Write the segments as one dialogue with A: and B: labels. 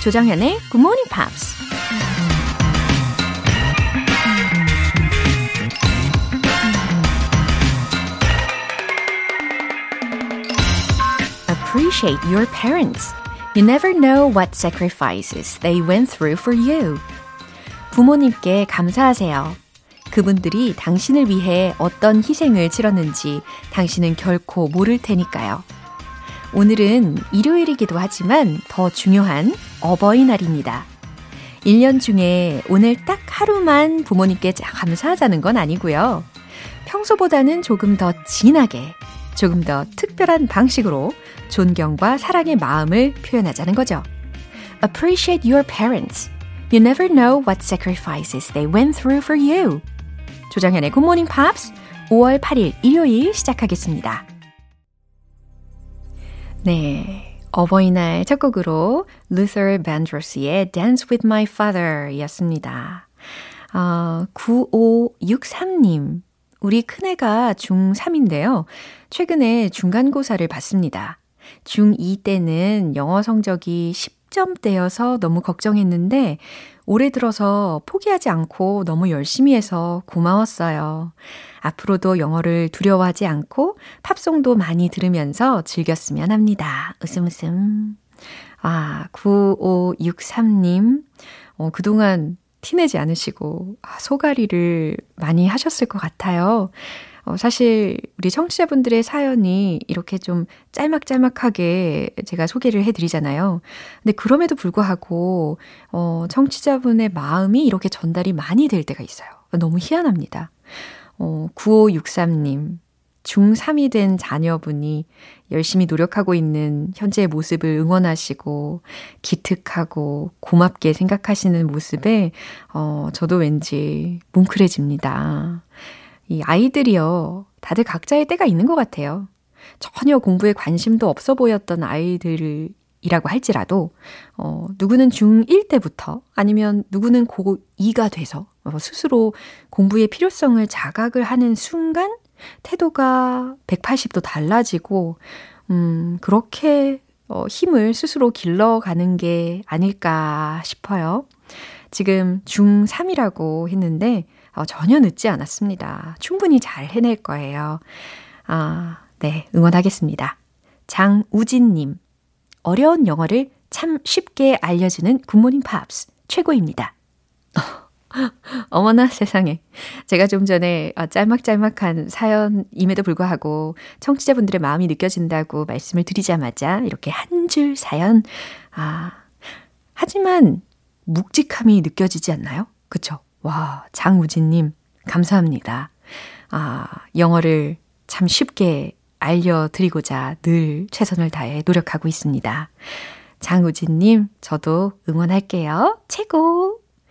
A: 조정현의 Good Morning Pops. Appreciate your parents. You never know what sacrifices they went through for you. 부모님께 감사하세요. 그분들이 당신을 위해 어떤 희생을 치렀는지 당신은 결코 모를 테니까요. 오늘은 일요일이기도 하지만 더 중요한 어버이날입니다. 1년 중에 오늘 딱 하루만 부모님께 감사하자는 건 아니고요. 평소보다는 조금 더 진하게, 조금 더 특별한 방식으로 존경과 사랑의 마음을 표현하자는 거죠. Appreciate your parents. You never know what sacrifices they went through for you. 조정현의 Good Morning Pops 5월 8일 일요일 시작하겠습니다. 네. 어버이날 첫 곡으로 Luther Vandross의 Dance with My Father 였습니다. 어, 9563님. 우리 큰애가 중3인데요. 최근에 중간고사를 봤습니다. 중2 때는 영어 성적이 10점대여서 너무 걱정했는데 올해 들어서 포기하지 않고 너무 열심히 해서 고마웠어요. 앞으로도 영어를 두려워하지 않고 팝송도 많이 들으면서 즐겼으면 합니다. 웃음 웃음. 아, 9563님. 어, 그동안 티내지 않으시고, 아, 소가리를 많이 하셨을 것 같아요. 어, 사실 우리 청취자분들의 사연이 이렇게 좀 짤막짤막하게 제가 소개를 해드리잖아요. 근데 그럼에도 불구하고 어, 청취자분의 마음이 이렇게 전달이 많이 될 때가 있어요. 너무 희한합니다. 어, 9563님. 중3이 된 자녀분이 열심히 노력하고 있는 현재의 모습을 응원하시고 기특하고 고맙게 생각하시는 모습에 어, 저도 왠지 뭉클해집니다. 이 아이들이요, 다들 각자의 때가 있는 것 같아요. 전혀 공부에 관심도 없어 보였던 아이들이라고 할지라도, 어, 누구는 중1 때부터 아니면 누구는 고2가 돼서 어, 스스로 공부의 필요성을 자각을 하는 순간 태도가 180도 달라지고, 음, 그렇게 어, 힘을 스스로 길러가는 게 아닐까 싶어요. 지금 중3이라고 했는데, 어, 전혀 늦지 않았습니다. 충분히 잘 해낼 거예요. 아, 네, 응원하겠습니다. 장우진님, 어려운 영어를 참 쉽게 알려주는 굿모닝 팝스 최고입니다. 어머나 세상에. 제가 좀 전에 어, 짤막짤막한 사연임에도 불구하고 청취자분들의 마음이 느껴진다고 말씀을 드리자마자 이렇게 한 줄 사연. 아, 하지만 묵직함이 느껴지지 않나요? 그쵸? 와, 장우진님, 감사합니다. 아, 영어를 참 쉽게 알려드리고자 늘 최선을 다해 노력하고 있습니다. 장우진님, 저도 응원할게요. 최고!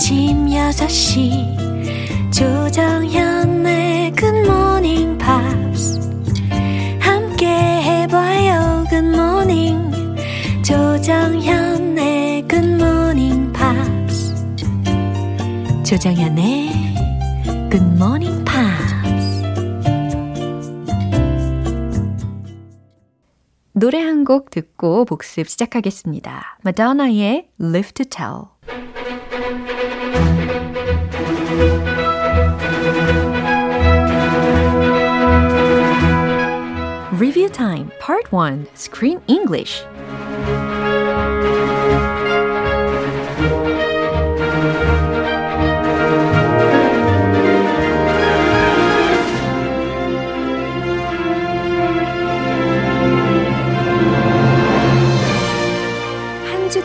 A: 아침 6시 조정현의 굿모닝 팝스 Good morning 조정현의 Good morning pops 조정현의 pops 노래 한 곡 듣고 복습 시작하겠습니다. 마더나의 Live to Tell Review Time Part 1 Screen English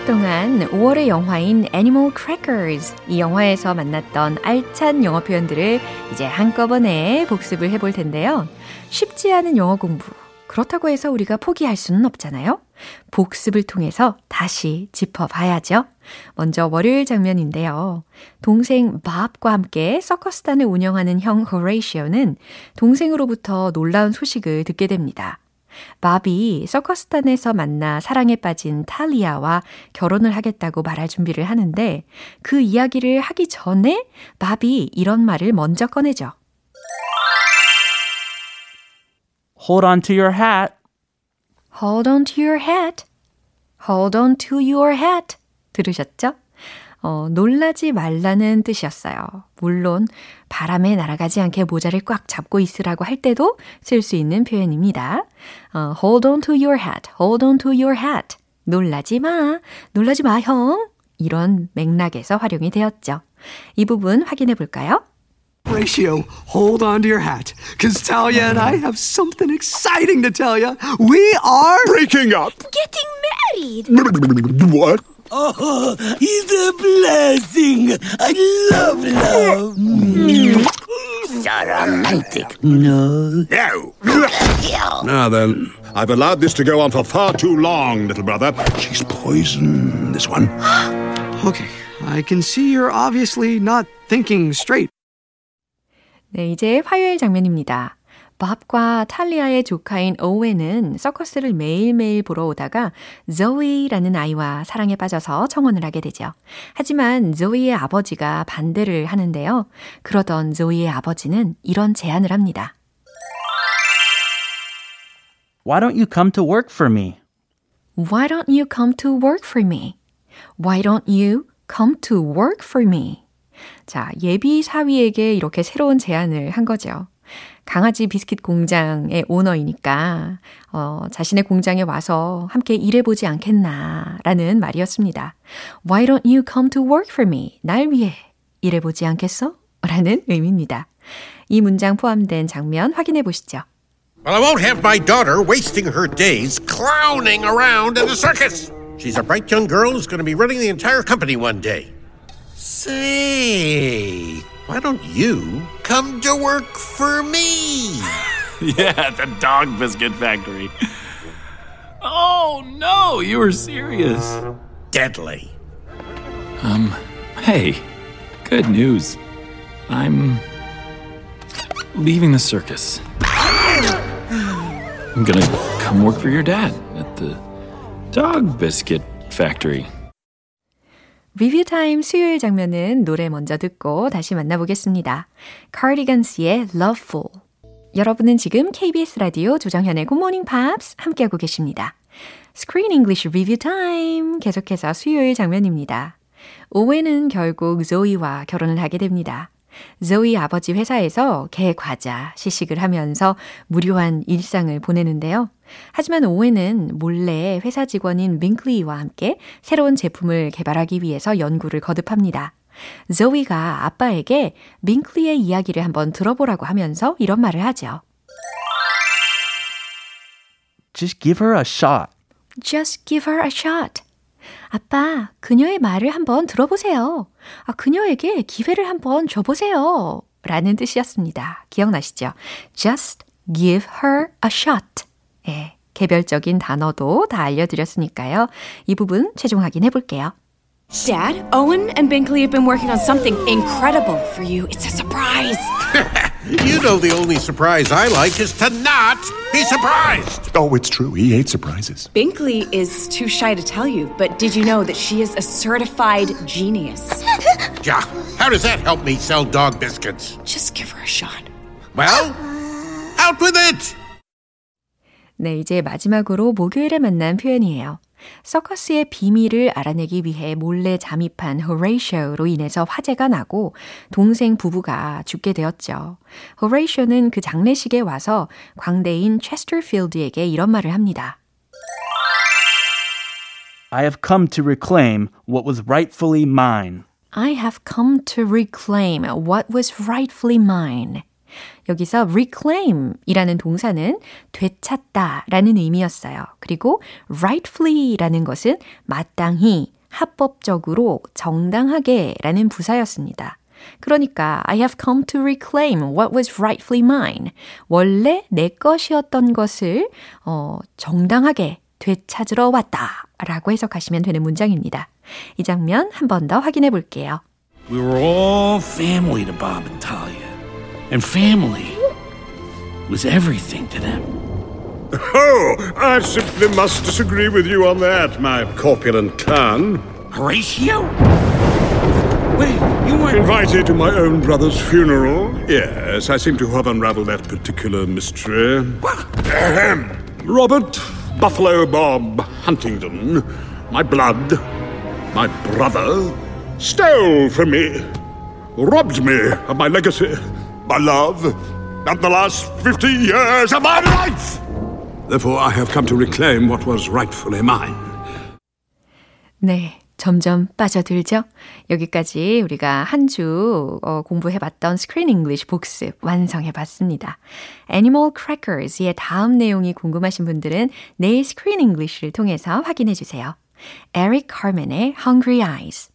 A: 동안 5월의 영화인 Animal Crackers 이 영화에서 만났던 알찬 영어 표현들을 이제 한꺼번에 복습을 해볼 텐데요. 쉽지 않은 영어 공부 그렇다고 해서 우리가 포기할 수는 없잖아요. 복습을 통해서 다시 짚어봐야죠. 먼저 월요일 장면인데요. 동생 밥과 함께 서커스단을 운영하는 형 호레이시오는 동생으로부터 놀라운 소식을 듣게 됩니다. 밥이 서커스단에서 만나 사랑에 빠진 탈리아와 결혼을 하겠다고 말할 준비를 하는데 그 이야기를 하기 전에 밥이 이런 말을 먼저 꺼내죠.
B: Hold on to your hat.
A: Hold on to your hat. Hold on to your hat. 들으셨죠? 어, 놀라지 말라는 뜻이었어요. 물론 바람에 날아가지 않게 모자를 꽉 잡고 있으라고 할 때도 쓸 수 있는 표현입니다. 어, hold on to your hat, hold on to your hat. 놀라지 마, 놀라지 마, 형. 이런 맥락에서 활용이 되었죠. 이 부분 확인해 볼까요?
C: Ratio, hold on to your hat, because Talia and I have something exciting to tell you. We are
D: breaking up.
E: Getting married.
D: What?
F: Oh, he's a blessing. I love love. So romantic. No.
D: No. now ah, then, I've allowed this to go on for far too long, little brother. She's poison, this one.
C: okay. I can see you're obviously not thinking straight.
A: 네, 이제 화요일 장면입니다. 밥과 탈리아의 조카인 오웬은 서커스를 매일매일 보러 오다가 조이라는 아이와 사랑에 빠져서 청혼을 하게 되죠. 하지만 조이의 아버지가 반대를 하는데요. 그러던 조이의 아버지는 이런 제안을 합니다.
B: Why don't you come to work for me?
A: Why don't you come to work for me? Why don't you come to work for me? 자, 예비 사위에게 이렇게 새로운 제안을 한 거죠. 강아지 비스킷 공장의 오너이니까 어, 자신의 공장에 와서 함께 일해보지 않겠나라는 말이었습니다. Why don't you come to work for me? 날 위해 일해보지 않겠어? 라는 의미입니다. 이 문장 포함된 장면 확인해 보시죠.
G: Well, I won't have my daughter wasting her days clowning around in the circus. She's a bright young girl who's going to be running the entire company one day. Say, why don't you come to work for me?
H: Yeah, the dog biscuit factory. Oh no, you were serious.
G: Deadly.
H: Um, hey, good news. I'm leaving the circus. I'm gonna come work for your dad at the dog biscuit factory.
A: 리뷰 타임 수요일 장면은 노래 먼저 듣고 다시 만나보겠습니다. Cardigans의 Loveful. 여러분은 지금 KBS 라디오 조정현의 Good Morning Pops 함께하고 계십니다. Screen English Review Time 계속해서 수요일 장면입니다. 오웬은 결국 조이와 결혼을 하게 됩니다. 조이 아버지 회사에서 개 과자 시식을 하면서 무료한 일상을 보내는데요. 하지만 오웬은 몰래 회사 직원인 윙클리와 함께 새로운 제품을 개발하기 위해서 연구를 거듭합니다. 조이가 아빠에게 윙클리의 이야기를 한번 들어보라고 하면서 이런 말을 하죠.
B: Just give her a shot.
A: Just give her a shot. 아빠, 그녀의 말을 한번 들어보세요. 아, 그녀에게 기회를 한번 줘보세요. 라는 뜻이었습니다. 기억나시죠? Just give her a shot. 예, 개별적인 단어도 다 알려드렸으니까요. 이 부분 최종 확인해 볼게요.
E: Dad, Owen and Binkley have been working on something incredible for you. It's a surprise.
G: You know the only surprise I like is to not be surprised.
D: Oh, it's true. He hates surprises.
E: Binkley is too shy to tell you, but did you know that she is a certified genius?
G: Yeah, how does that help me sell dog biscuits?
E: Just give her a shot.
G: Well, out with it!
A: 네, 이제 마지막으로 목요일에 만난 표현이에요. 서커스의 비밀을 알아내기 위해 몰래 잠입한 호레이쇼로 인해서 화재가 나고 동생 부부가 죽게 되었죠. 호레이쇼는 그 장례식에 와서 광대인 체스터필드에게 이런 말을 합니다.
B: I have come to reclaim what was rightfully mine.
A: I have come to reclaim what was rightfully mine. 여기서 reclaim 이라는 동사는 되찾다 라는 의미였어요. 그리고 rightfully 라는 것은 마땅히, 합법적으로, 정당하게 라는 부사였습니다. 그러니까 I have come to reclaim what was rightfully mine. 원래 내 것이었던 것을 어, 정당하게 되찾으러 왔다. 라고 해석하시면 되는 문장입니다. 이 장면 한 번 더 확인해 볼게요.
F: We were all family to Bob and Talia. And family was everything to them.
D: Oh, I simply must disagree with you on that, my corpulent clown.
F: Horatio? Wait, you weren't.
D: Invited to my own brother's funeral? Yes, I seem to have unraveled that particular mystery. Ahem. Robert Buffalo Bob Huntington, my blood, my brother, stole from me, robbed me of my legacy, my love, and the last 50 years of my life! Therefore, I have come to reclaim what was rightfully mine.
A: 네. 점점 빠져들죠? 여기까지 우리가 한주 어, 공부해봤던 스크린 잉글리시 복습 완성해봤습니다. Animal Crackers의 다음 내용이 궁금하신 분들은 내일 Screen English를 통해서 확인해주세요. Eric Carmen의 Hungry Eyes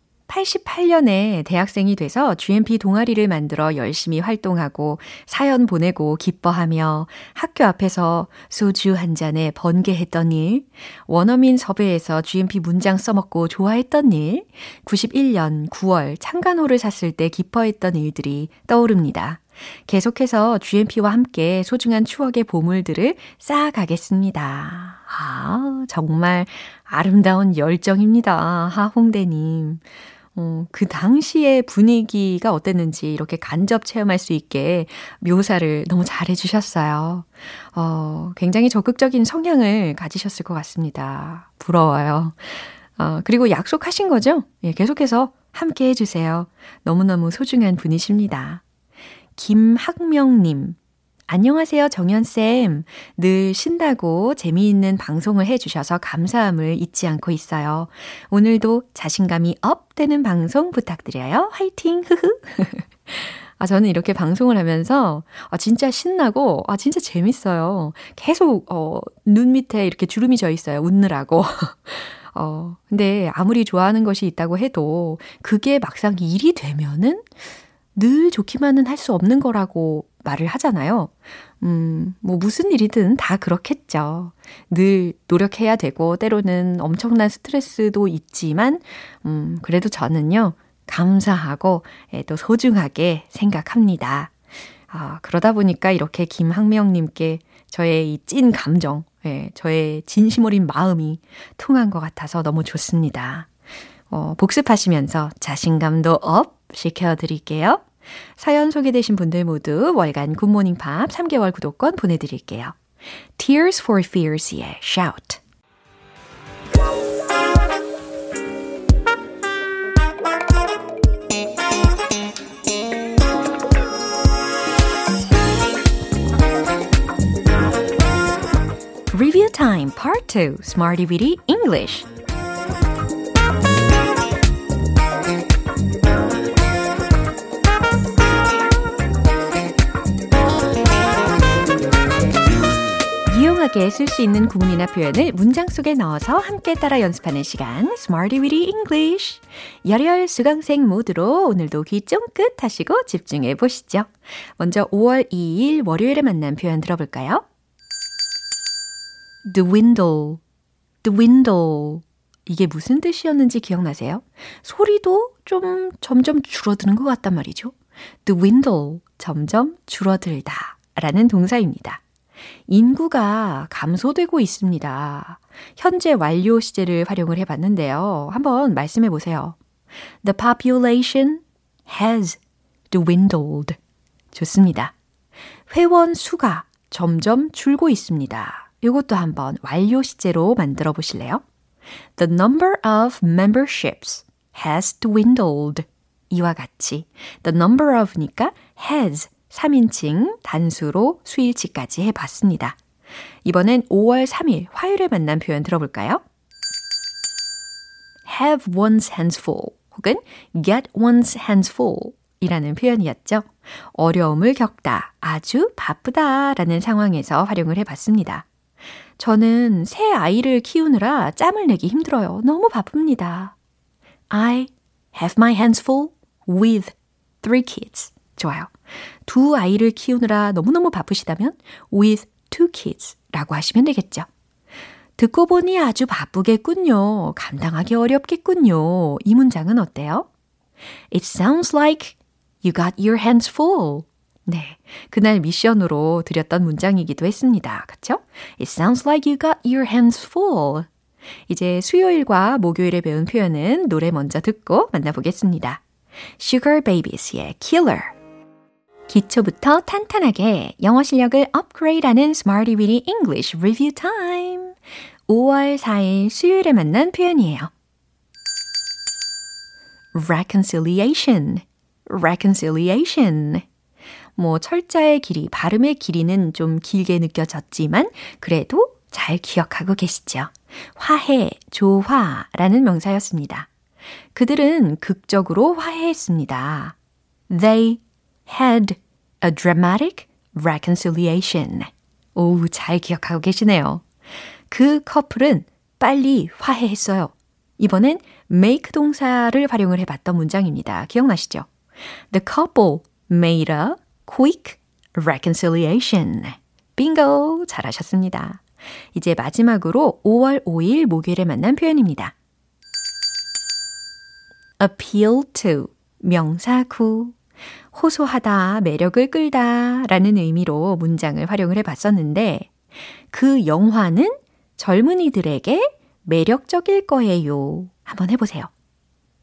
A: 88년에 대학생이 돼서 GMP 동아리를 만들어 열심히 활동하고 사연 보내고 기뻐하며 학교 앞에서 소주 한 잔에 번개했던 일, 원어민 섭외에서 GMP 문장 써먹고 좋아했던 일, 91년 9월 창간호를 샀을 때 기뻐했던 일들이 떠오릅니다. 계속해서 GMP와 함께 소중한 추억의 보물들을 쌓아가겠습니다. 아, 정말 아름다운 열정입니다. 하홍대님. 어, 그 당시의 분위기가 어땠는지 이렇게 간접 체험할 수 있게 묘사를 너무 잘 해 주셨어요. 어, 굉장히 적극적인 성향을 가지셨을 것 같습니다. 부러워요. 어, 그리고 약속하신 거죠? 예, 계속해서 함께 해주세요. 너무너무 소중한 분이십니다. 김학명님, 안녕하세요, 정연쌤. 늘 신나고 재미있는 방송을 해주셔서 감사함을 잊지 않고 있어요. 오늘도 자신감이 up 되는 방송 부탁드려요. 화이팅! 흐흐. 아, 저는 이렇게 방송을 하면서, 아, 진짜 신나고, 아, 진짜 재밌어요. 계속, 어, 눈 밑에 이렇게 주름이 져 있어요. 웃느라고. 어, 근데 아무리 좋아하는 것이 있다고 해도, 그게 막상 일이 되면은, 늘 좋기만은 할 수 없는 거라고 말을 하잖아요. 음, 뭐 무슨 일이든 다 그렇겠죠. 늘 노력해야 되고 때로는 엄청난 스트레스도 있지만 음, 그래도 저는요. 감사하고 예, 또 소중하게 생각합니다. 아, 그러다 보니까 이렇게 김학명 님께 저의 이 찐 감정, 예, 저의 진심 어린 마음이 통한 것 같아서 너무 좋습니다. 어, 복습하시면서 자신감도 up 시켜드릴게요. 사연 소개되신 분들 모두 월간 굿모닝 팝 3개월 구독권 보내드릴게요. Tears for Fears의 Shout Review Time Part 2 Smarty Weedy English 유용하게 쓸 수 있는 구문이나 표현을 문장 속에 넣어서 함께 따라 연습하는 시간 Smarty Weedy English 열혈 수강생 모드로 오늘도 귀 쫑긋 하시고 집중해 보시죠. 먼저 5월 2일 월요일에 만난 표현 들어볼까요? dwindle, dwindle 이게 무슨 뜻이었는지 기억나세요? 소리도 좀 점점 줄어드는 것 같단 말이죠. dwindle, 점점 줄어들다 라는 동사입니다. 인구가 감소되고 있습니다. 현재 완료 시제를 활용을 해봤는데요. 한번 말씀해 보세요. The population has dwindled. 좋습니다. 회원 수가 점점 줄고 있습니다. 이것도 한번 완료 시제로 만들어 보실래요? The number of memberships has dwindled. 이와 같이 the number of니까 has 3인칭 단수로 수일치까지 해봤습니다. 이번엔 5월 3일 화요일에 만난 표현 들어볼까요? have one's hands full 혹은 get one's hands full 이라는 표현이었죠. 어려움을 겪다, 아주 바쁘다 라는 상황에서 활용을 해봤습니다. 저는 새 아이를 키우느라 짬을 내기 힘들어요. 너무 바쁩니다. I have my hands full with three kids. 좋아요. 두 아이를 키우느라 너무너무 바쁘시다면 with two kids 라고 하시면 되겠죠. 듣고 보니 아주 바쁘겠군요. 감당하기 어렵겠군요. 이 문장은 어때요? It sounds like you got your hands full. 네. 그날 미션으로 드렸던 문장이기도 했습니다. 그쵸? It sounds like you got your hands full. 이제 수요일과 목요일에 배운 표현은 노래 먼저 듣고 만나보겠습니다. Sugar Babies의 Killer. 기초부터 탄탄하게 영어 실력을 업그레이드하는 Smarty Weedy English Review Time. 5월 4일 수요일에 만난 표현이에요. reconciliation, reconciliation. 뭐 철자의 길이, 발음의 길이는 좀 길게 느껴졌지만 그래도 잘 기억하고 계시죠? 화해, 조화라는 명사였습니다. 그들은 극적으로 화해했습니다. They had a dramatic reconciliation. 오, 잘 기억하고 계시네요. 그 커플은 빨리 화해했어요. 이번엔 make 동사를 활용을 해봤던 문장입니다. 기억나시죠? The couple made a quick reconciliation. 빙고! 잘하셨습니다. 이제 마지막으로 5월 5일 목요일에 만난 표현입니다. appeal to 명사구 호소하다, 매력을 끌다 라는 의미로 문장을 활용을 해 봤었는데 그 영화는 젊은이들에게 매력적일 거예요. 한번 해보세요.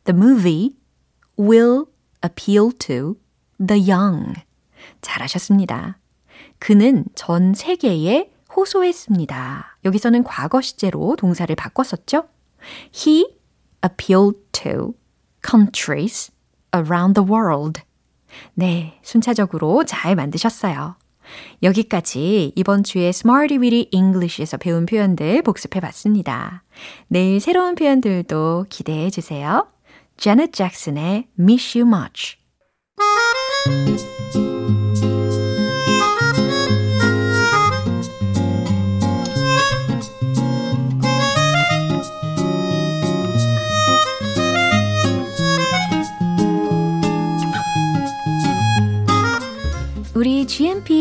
A: The movie will appeal to the young. 잘하셨습니다. 그는 전 세계에 호소했습니다. 여기서는 과거 시제로 동사를 바꿨었죠? He appealed to countries around the world. 네, 순차적으로 잘 만드셨어요. 여기까지 이번 주에 Smarty Weedy English에서 배운 표현들 복습해 봤습니다. 내일 새로운 표현들도 기대해 주세요. Janet Jackson의 Miss You Much.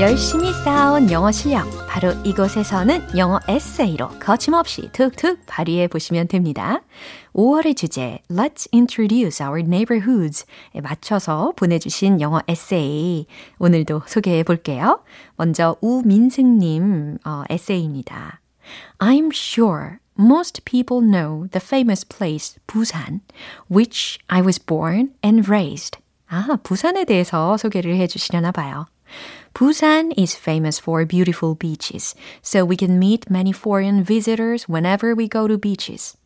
A: 열심히 쌓아온 영어 실력, 바로 이곳에서는 영어 에세이로 거침없이 툭툭 발휘해 보시면 됩니다. 5월의 주제 Let's Introduce Our Neighborhoods에 맞춰서 보내주신 영어 에세이 오늘도 소개해 볼게요. 먼저 우민승님 어, 에세이입니다. I'm sure most people know the famous place Busan, which I was born and raised. 아, 부산에 대해서 소개를 해 주시려나 봐요. Busan is famous for beautiful beaches, so we can meet many foreign visitors whenever we go to beaches.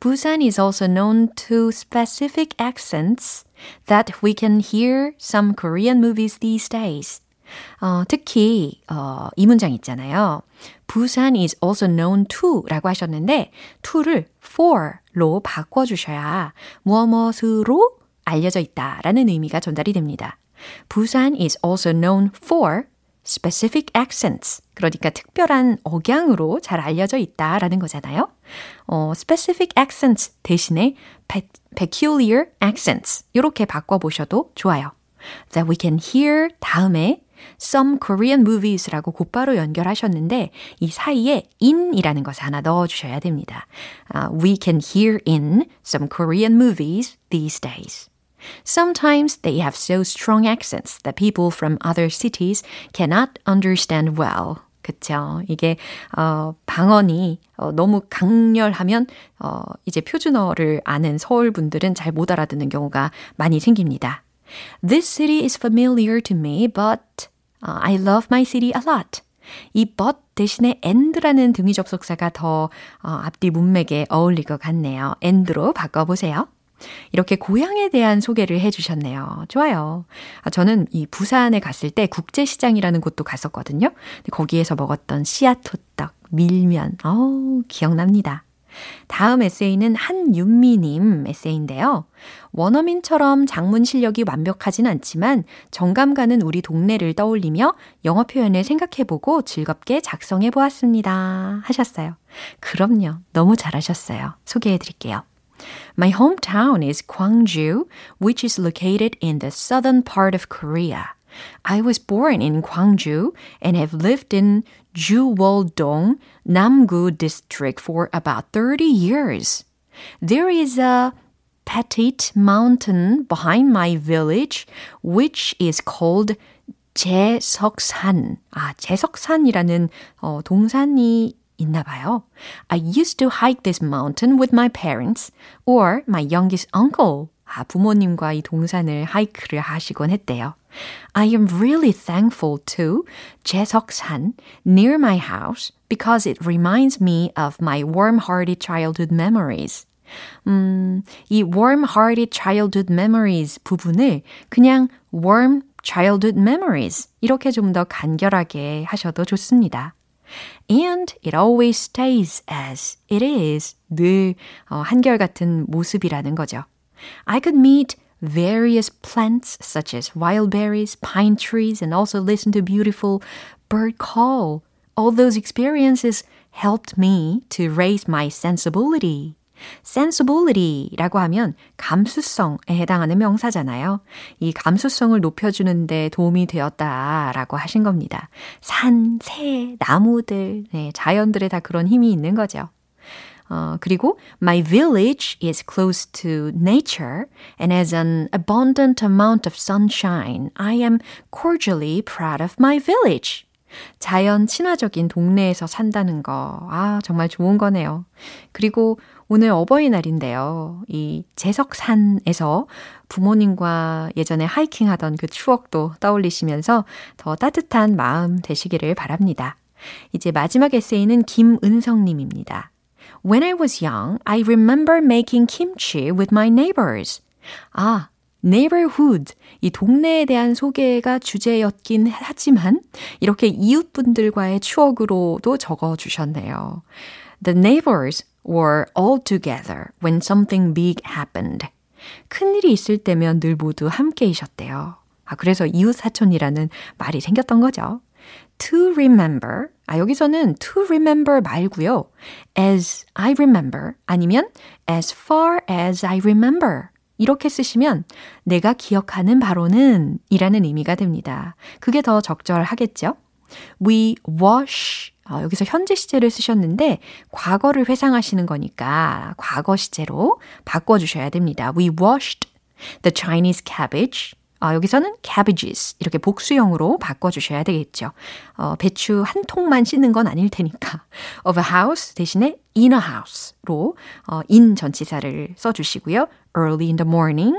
A: Busan is also known to specific accents that we can hear some Korean movies these days. 어, 특히 어, 이 문장 있잖아요. Busan is also known to 라고 하셨는데 to를 for로 바꿔주셔야 무엇으로 알려져 있다라는 의미가 전달이 됩니다. Busan is also known for specific accents. 그러니까 특별한 억양으로 잘 알려져 있다라는 거잖아요. 어, specific accents 대신에 peculiar accents 이렇게 바꿔보셔도 좋아요. That we can hear 다음에 some Korean movies라고 곧바로 연결하셨는데 이 사이에 in이라는 것을 하나 넣어주셔야 됩니다. Uh, we can hear in some Korean movies these days. Sometimes they have so strong accents that people from other cities cannot understand well. 그쵸. 이게, 어, 방언이 어, 너무 강렬하면, 어, 이제 표준어를 아는 서울 분들은 잘 못 알아듣는 경우가 많이 생깁니다. This city is familiar to me, but I love my city a lot. 이 but 대신에 and라는 등위 접속사가 더 어, 앞뒤 문맥에 어울릴 것 같네요. and로 바꿔보세요. 이렇게 고향에 대한 소개를 해 주셨네요. 좋아요. 아, 저는 이 부산에 갔을 때 국제시장이라는 곳도 갔었거든요. 거기에서 먹었던 씨앗호떡, 밀면, 어우, 기억납니다. 다음 에세이는 한윤미님 에세이인데요. 원어민처럼 장문 실력이 완벽하진 않지만 정감 가는 우리 동네를 떠올리며 영어 표현을 생각해보고 즐겁게 작성해 보았습니다. 하셨어요. 그럼요. 너무 잘하셨어요. 소개해 드릴게요. My hometown is Gwangju, which is located in the southern part of Korea. I was born in Gwangju and have lived in Juwol-dong, Namgu district for about 30 years. There is a petite mountain behind my village which is called 제석산. 아, 제석산이라는 어, 동산이 있나 봐요. I used to hike this mountain with my parents or my youngest uncle. 아, 부모님과 이 동산을 하이크를 하시곤 했대요. I am really thankful to 제석산 near my house because it reminds me of my warm-hearted childhood memories. 음, 이 warm-hearted childhood memories 부분을 그냥 warm childhood memories 이렇게 좀 더 간결하게 하셔도 좋습니다. And it always stays as it is. 늘 어, 한결같은 모습이라는 거죠. I could meet various plants such as wild berries, pine trees, and also listen to beautiful bird call. All those experiences helped me to raise my sensibility. Sensibility라고 하면 감수성에 해당하는 명사잖아요. 이 감수성을 높여주는 데 도움이 되었다라고 하신 겁니다. 산, 새, 나무들, 네, 자연들에 다 그런 힘이 있는 거죠. 어, 그리고 my village is close to nature and has an abundant amount of sunshine. I am cordially proud of my village. 자연 친화적인 동네에서 산다는 거. 아, 정말 좋은 거네요. 그리고 오늘 어버이날인데요. 이 제석산에서 부모님과 예전에 하이킹 하던 그 추억도 떠올리시면서 더 따뜻한 마음 되시기를 바랍니다. 이제 마지막 에세이는 김은성님입니다. When I was young, I remember making kimchi with my neighbors. 아, neighborhood. 이 동네에 대한 소개가 주제였긴 하지만 이렇게 이웃분들과의 추억으로도 적어 주셨네요. The neighbors were all together when something big happened. 큰일이 있을 때면 늘 모두 함께이셨대요. 아, 그래서 이웃사촌이라는 말이 생겼던 거죠. to remember. 아, 여기서는 to remember 말고요. as I remember 아니면 as far as I remember. 이렇게 쓰시면 내가 기억하는 바로는 이라는 의미가 됩니다. 그게 더 적절하겠죠? We wash 어, 여기서 현재 시제를 쓰셨는데 과거를 회상하시는 거니까 과거 시제로 바꿔주셔야 됩니다. We washed the Chinese cabbage. 어, 여기서는 cabbages 이렇게 복수형으로 바꿔주셔야 되겠죠. 어, 배추 한 통만 씻는 건 아닐 테니까 of a house 대신에 in a house로 어, in 전치사를 써주시고요. early in the morning,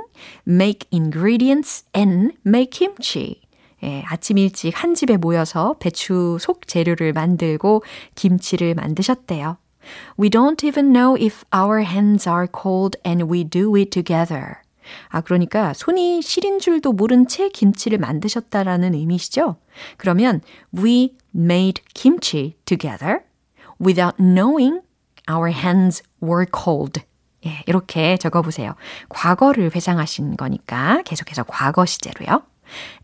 A: make ingredients and make kimchi. 예, 아침 일찍 한 집에 모여서 배추 속 재료를 만들고 김치를 만드셨대요. We don't even know if our hands are cold and we do it together. 아, 그러니까 손이 시린 줄도 모른 채 김치를 만드셨다라는 의미시죠? 그러면 we made kimchi together without knowing our hands were cold. 예, 이렇게 적어보세요. 과거를 회상하신 거니까 계속해서 과거 시제로요.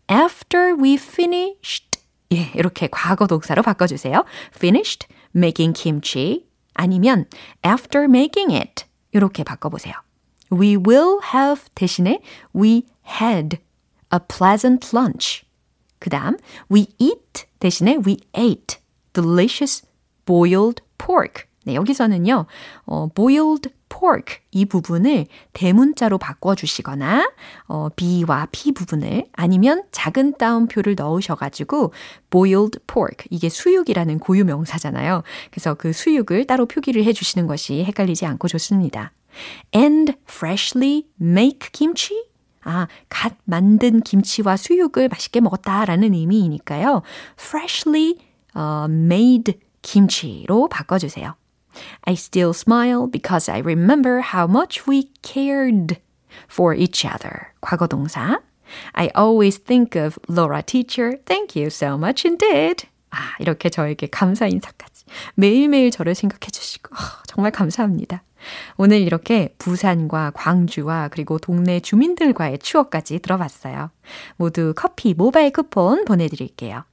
A: After we finished. 예, 이렇게 과거 동사로 바꿔주세요. Finished making kimchi 아니면 after making it 이렇게 바꿔보세요. We will have 대신에 we had a pleasant lunch. 그 다음 we eat 대신에 we ate delicious boiled pork. 네, 여기서는요, 어, boiled pork 이 부분을 대문자로 바꿔주시거나 어, B와 P 부분을 아니면 작은 따옴표를 넣으셔가지고 boiled pork 이게 수육이라는 고유 명사잖아요. 그래서 그 수육을 따로 표기를 해주시는 것이 헷갈리지 않고 좋습니다. And freshly make kimchi 아, 갓 만든 김치와 수육을 맛있게 먹었다라는 의미이니까요. freshly uh, made 김치로 바꿔주세요. I still smile because I remember how much we cared for each other. 과거 동사. I always think of Laura teacher. Thank you so much indeed. 아, 이렇게 저에게 감사 인사까지 매일매일 저를 생각해 주시고 어, 정말 감사합니다. 오늘 이렇게 부산과 광주와 그리고 동네 주민들과의 추억까지 들어봤어요. 모두 커피 모바일 쿠폰 보내드릴게요.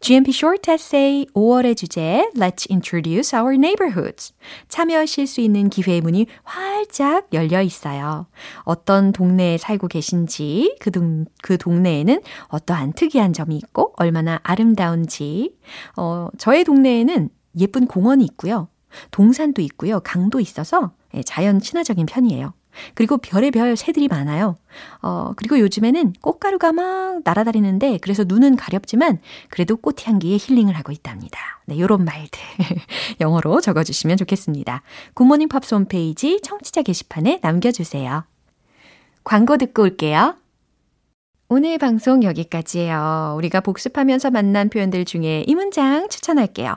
A: GMP Short Essay 5월의 주제 Let's Introduce Our Neighborhoods 참여하실 수 있는 기회의 문이 활짝 열려 있어요. 어떤 동네에 살고 계신지 그, 동, 그 동네에는 어떠한 특이한 점이 있고 얼마나 아름다운지 어, 저의 동네에는 예쁜 공원이 있고요. 동산도 있고요. 강도 있어서 자연 친화적인 편이에요. 그리고 별의별 새들이 많아요. 어, 그리고 요즘에는 꽃가루가 막 날아다니는데 그래서 눈은 가렵지만 그래도 꽃향기에 healing을 하고 있답니다. 네, 요런 말들 영어로 적어주시면 좋겠습니다. Good Morning Pops 홈페이지 청취자 게시판에 남겨주세요. 광고 듣고 올게요. 오늘 방송 여기까지예요. 우리가 복습하면서 만난 표현들 중에 이 문장 추천할게요.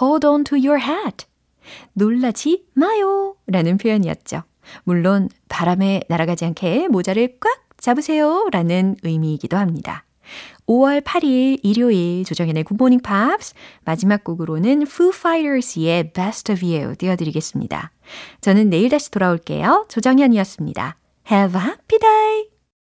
A: Hold on to your hat. 놀라지 마요. 라는 표현이었죠. 물론 바람에 날아가지 않게 모자를 꽉 잡으세요. 라는 의미이기도 합니다. 5월 8일 일요일 조정현의 굿모닝 팝스 마지막 곡으로는 Foo Fighters의 Best of You 띄워드리겠습니다. 저는 내일 다시 돌아올게요. 조정현이었습니다. Have a happy day!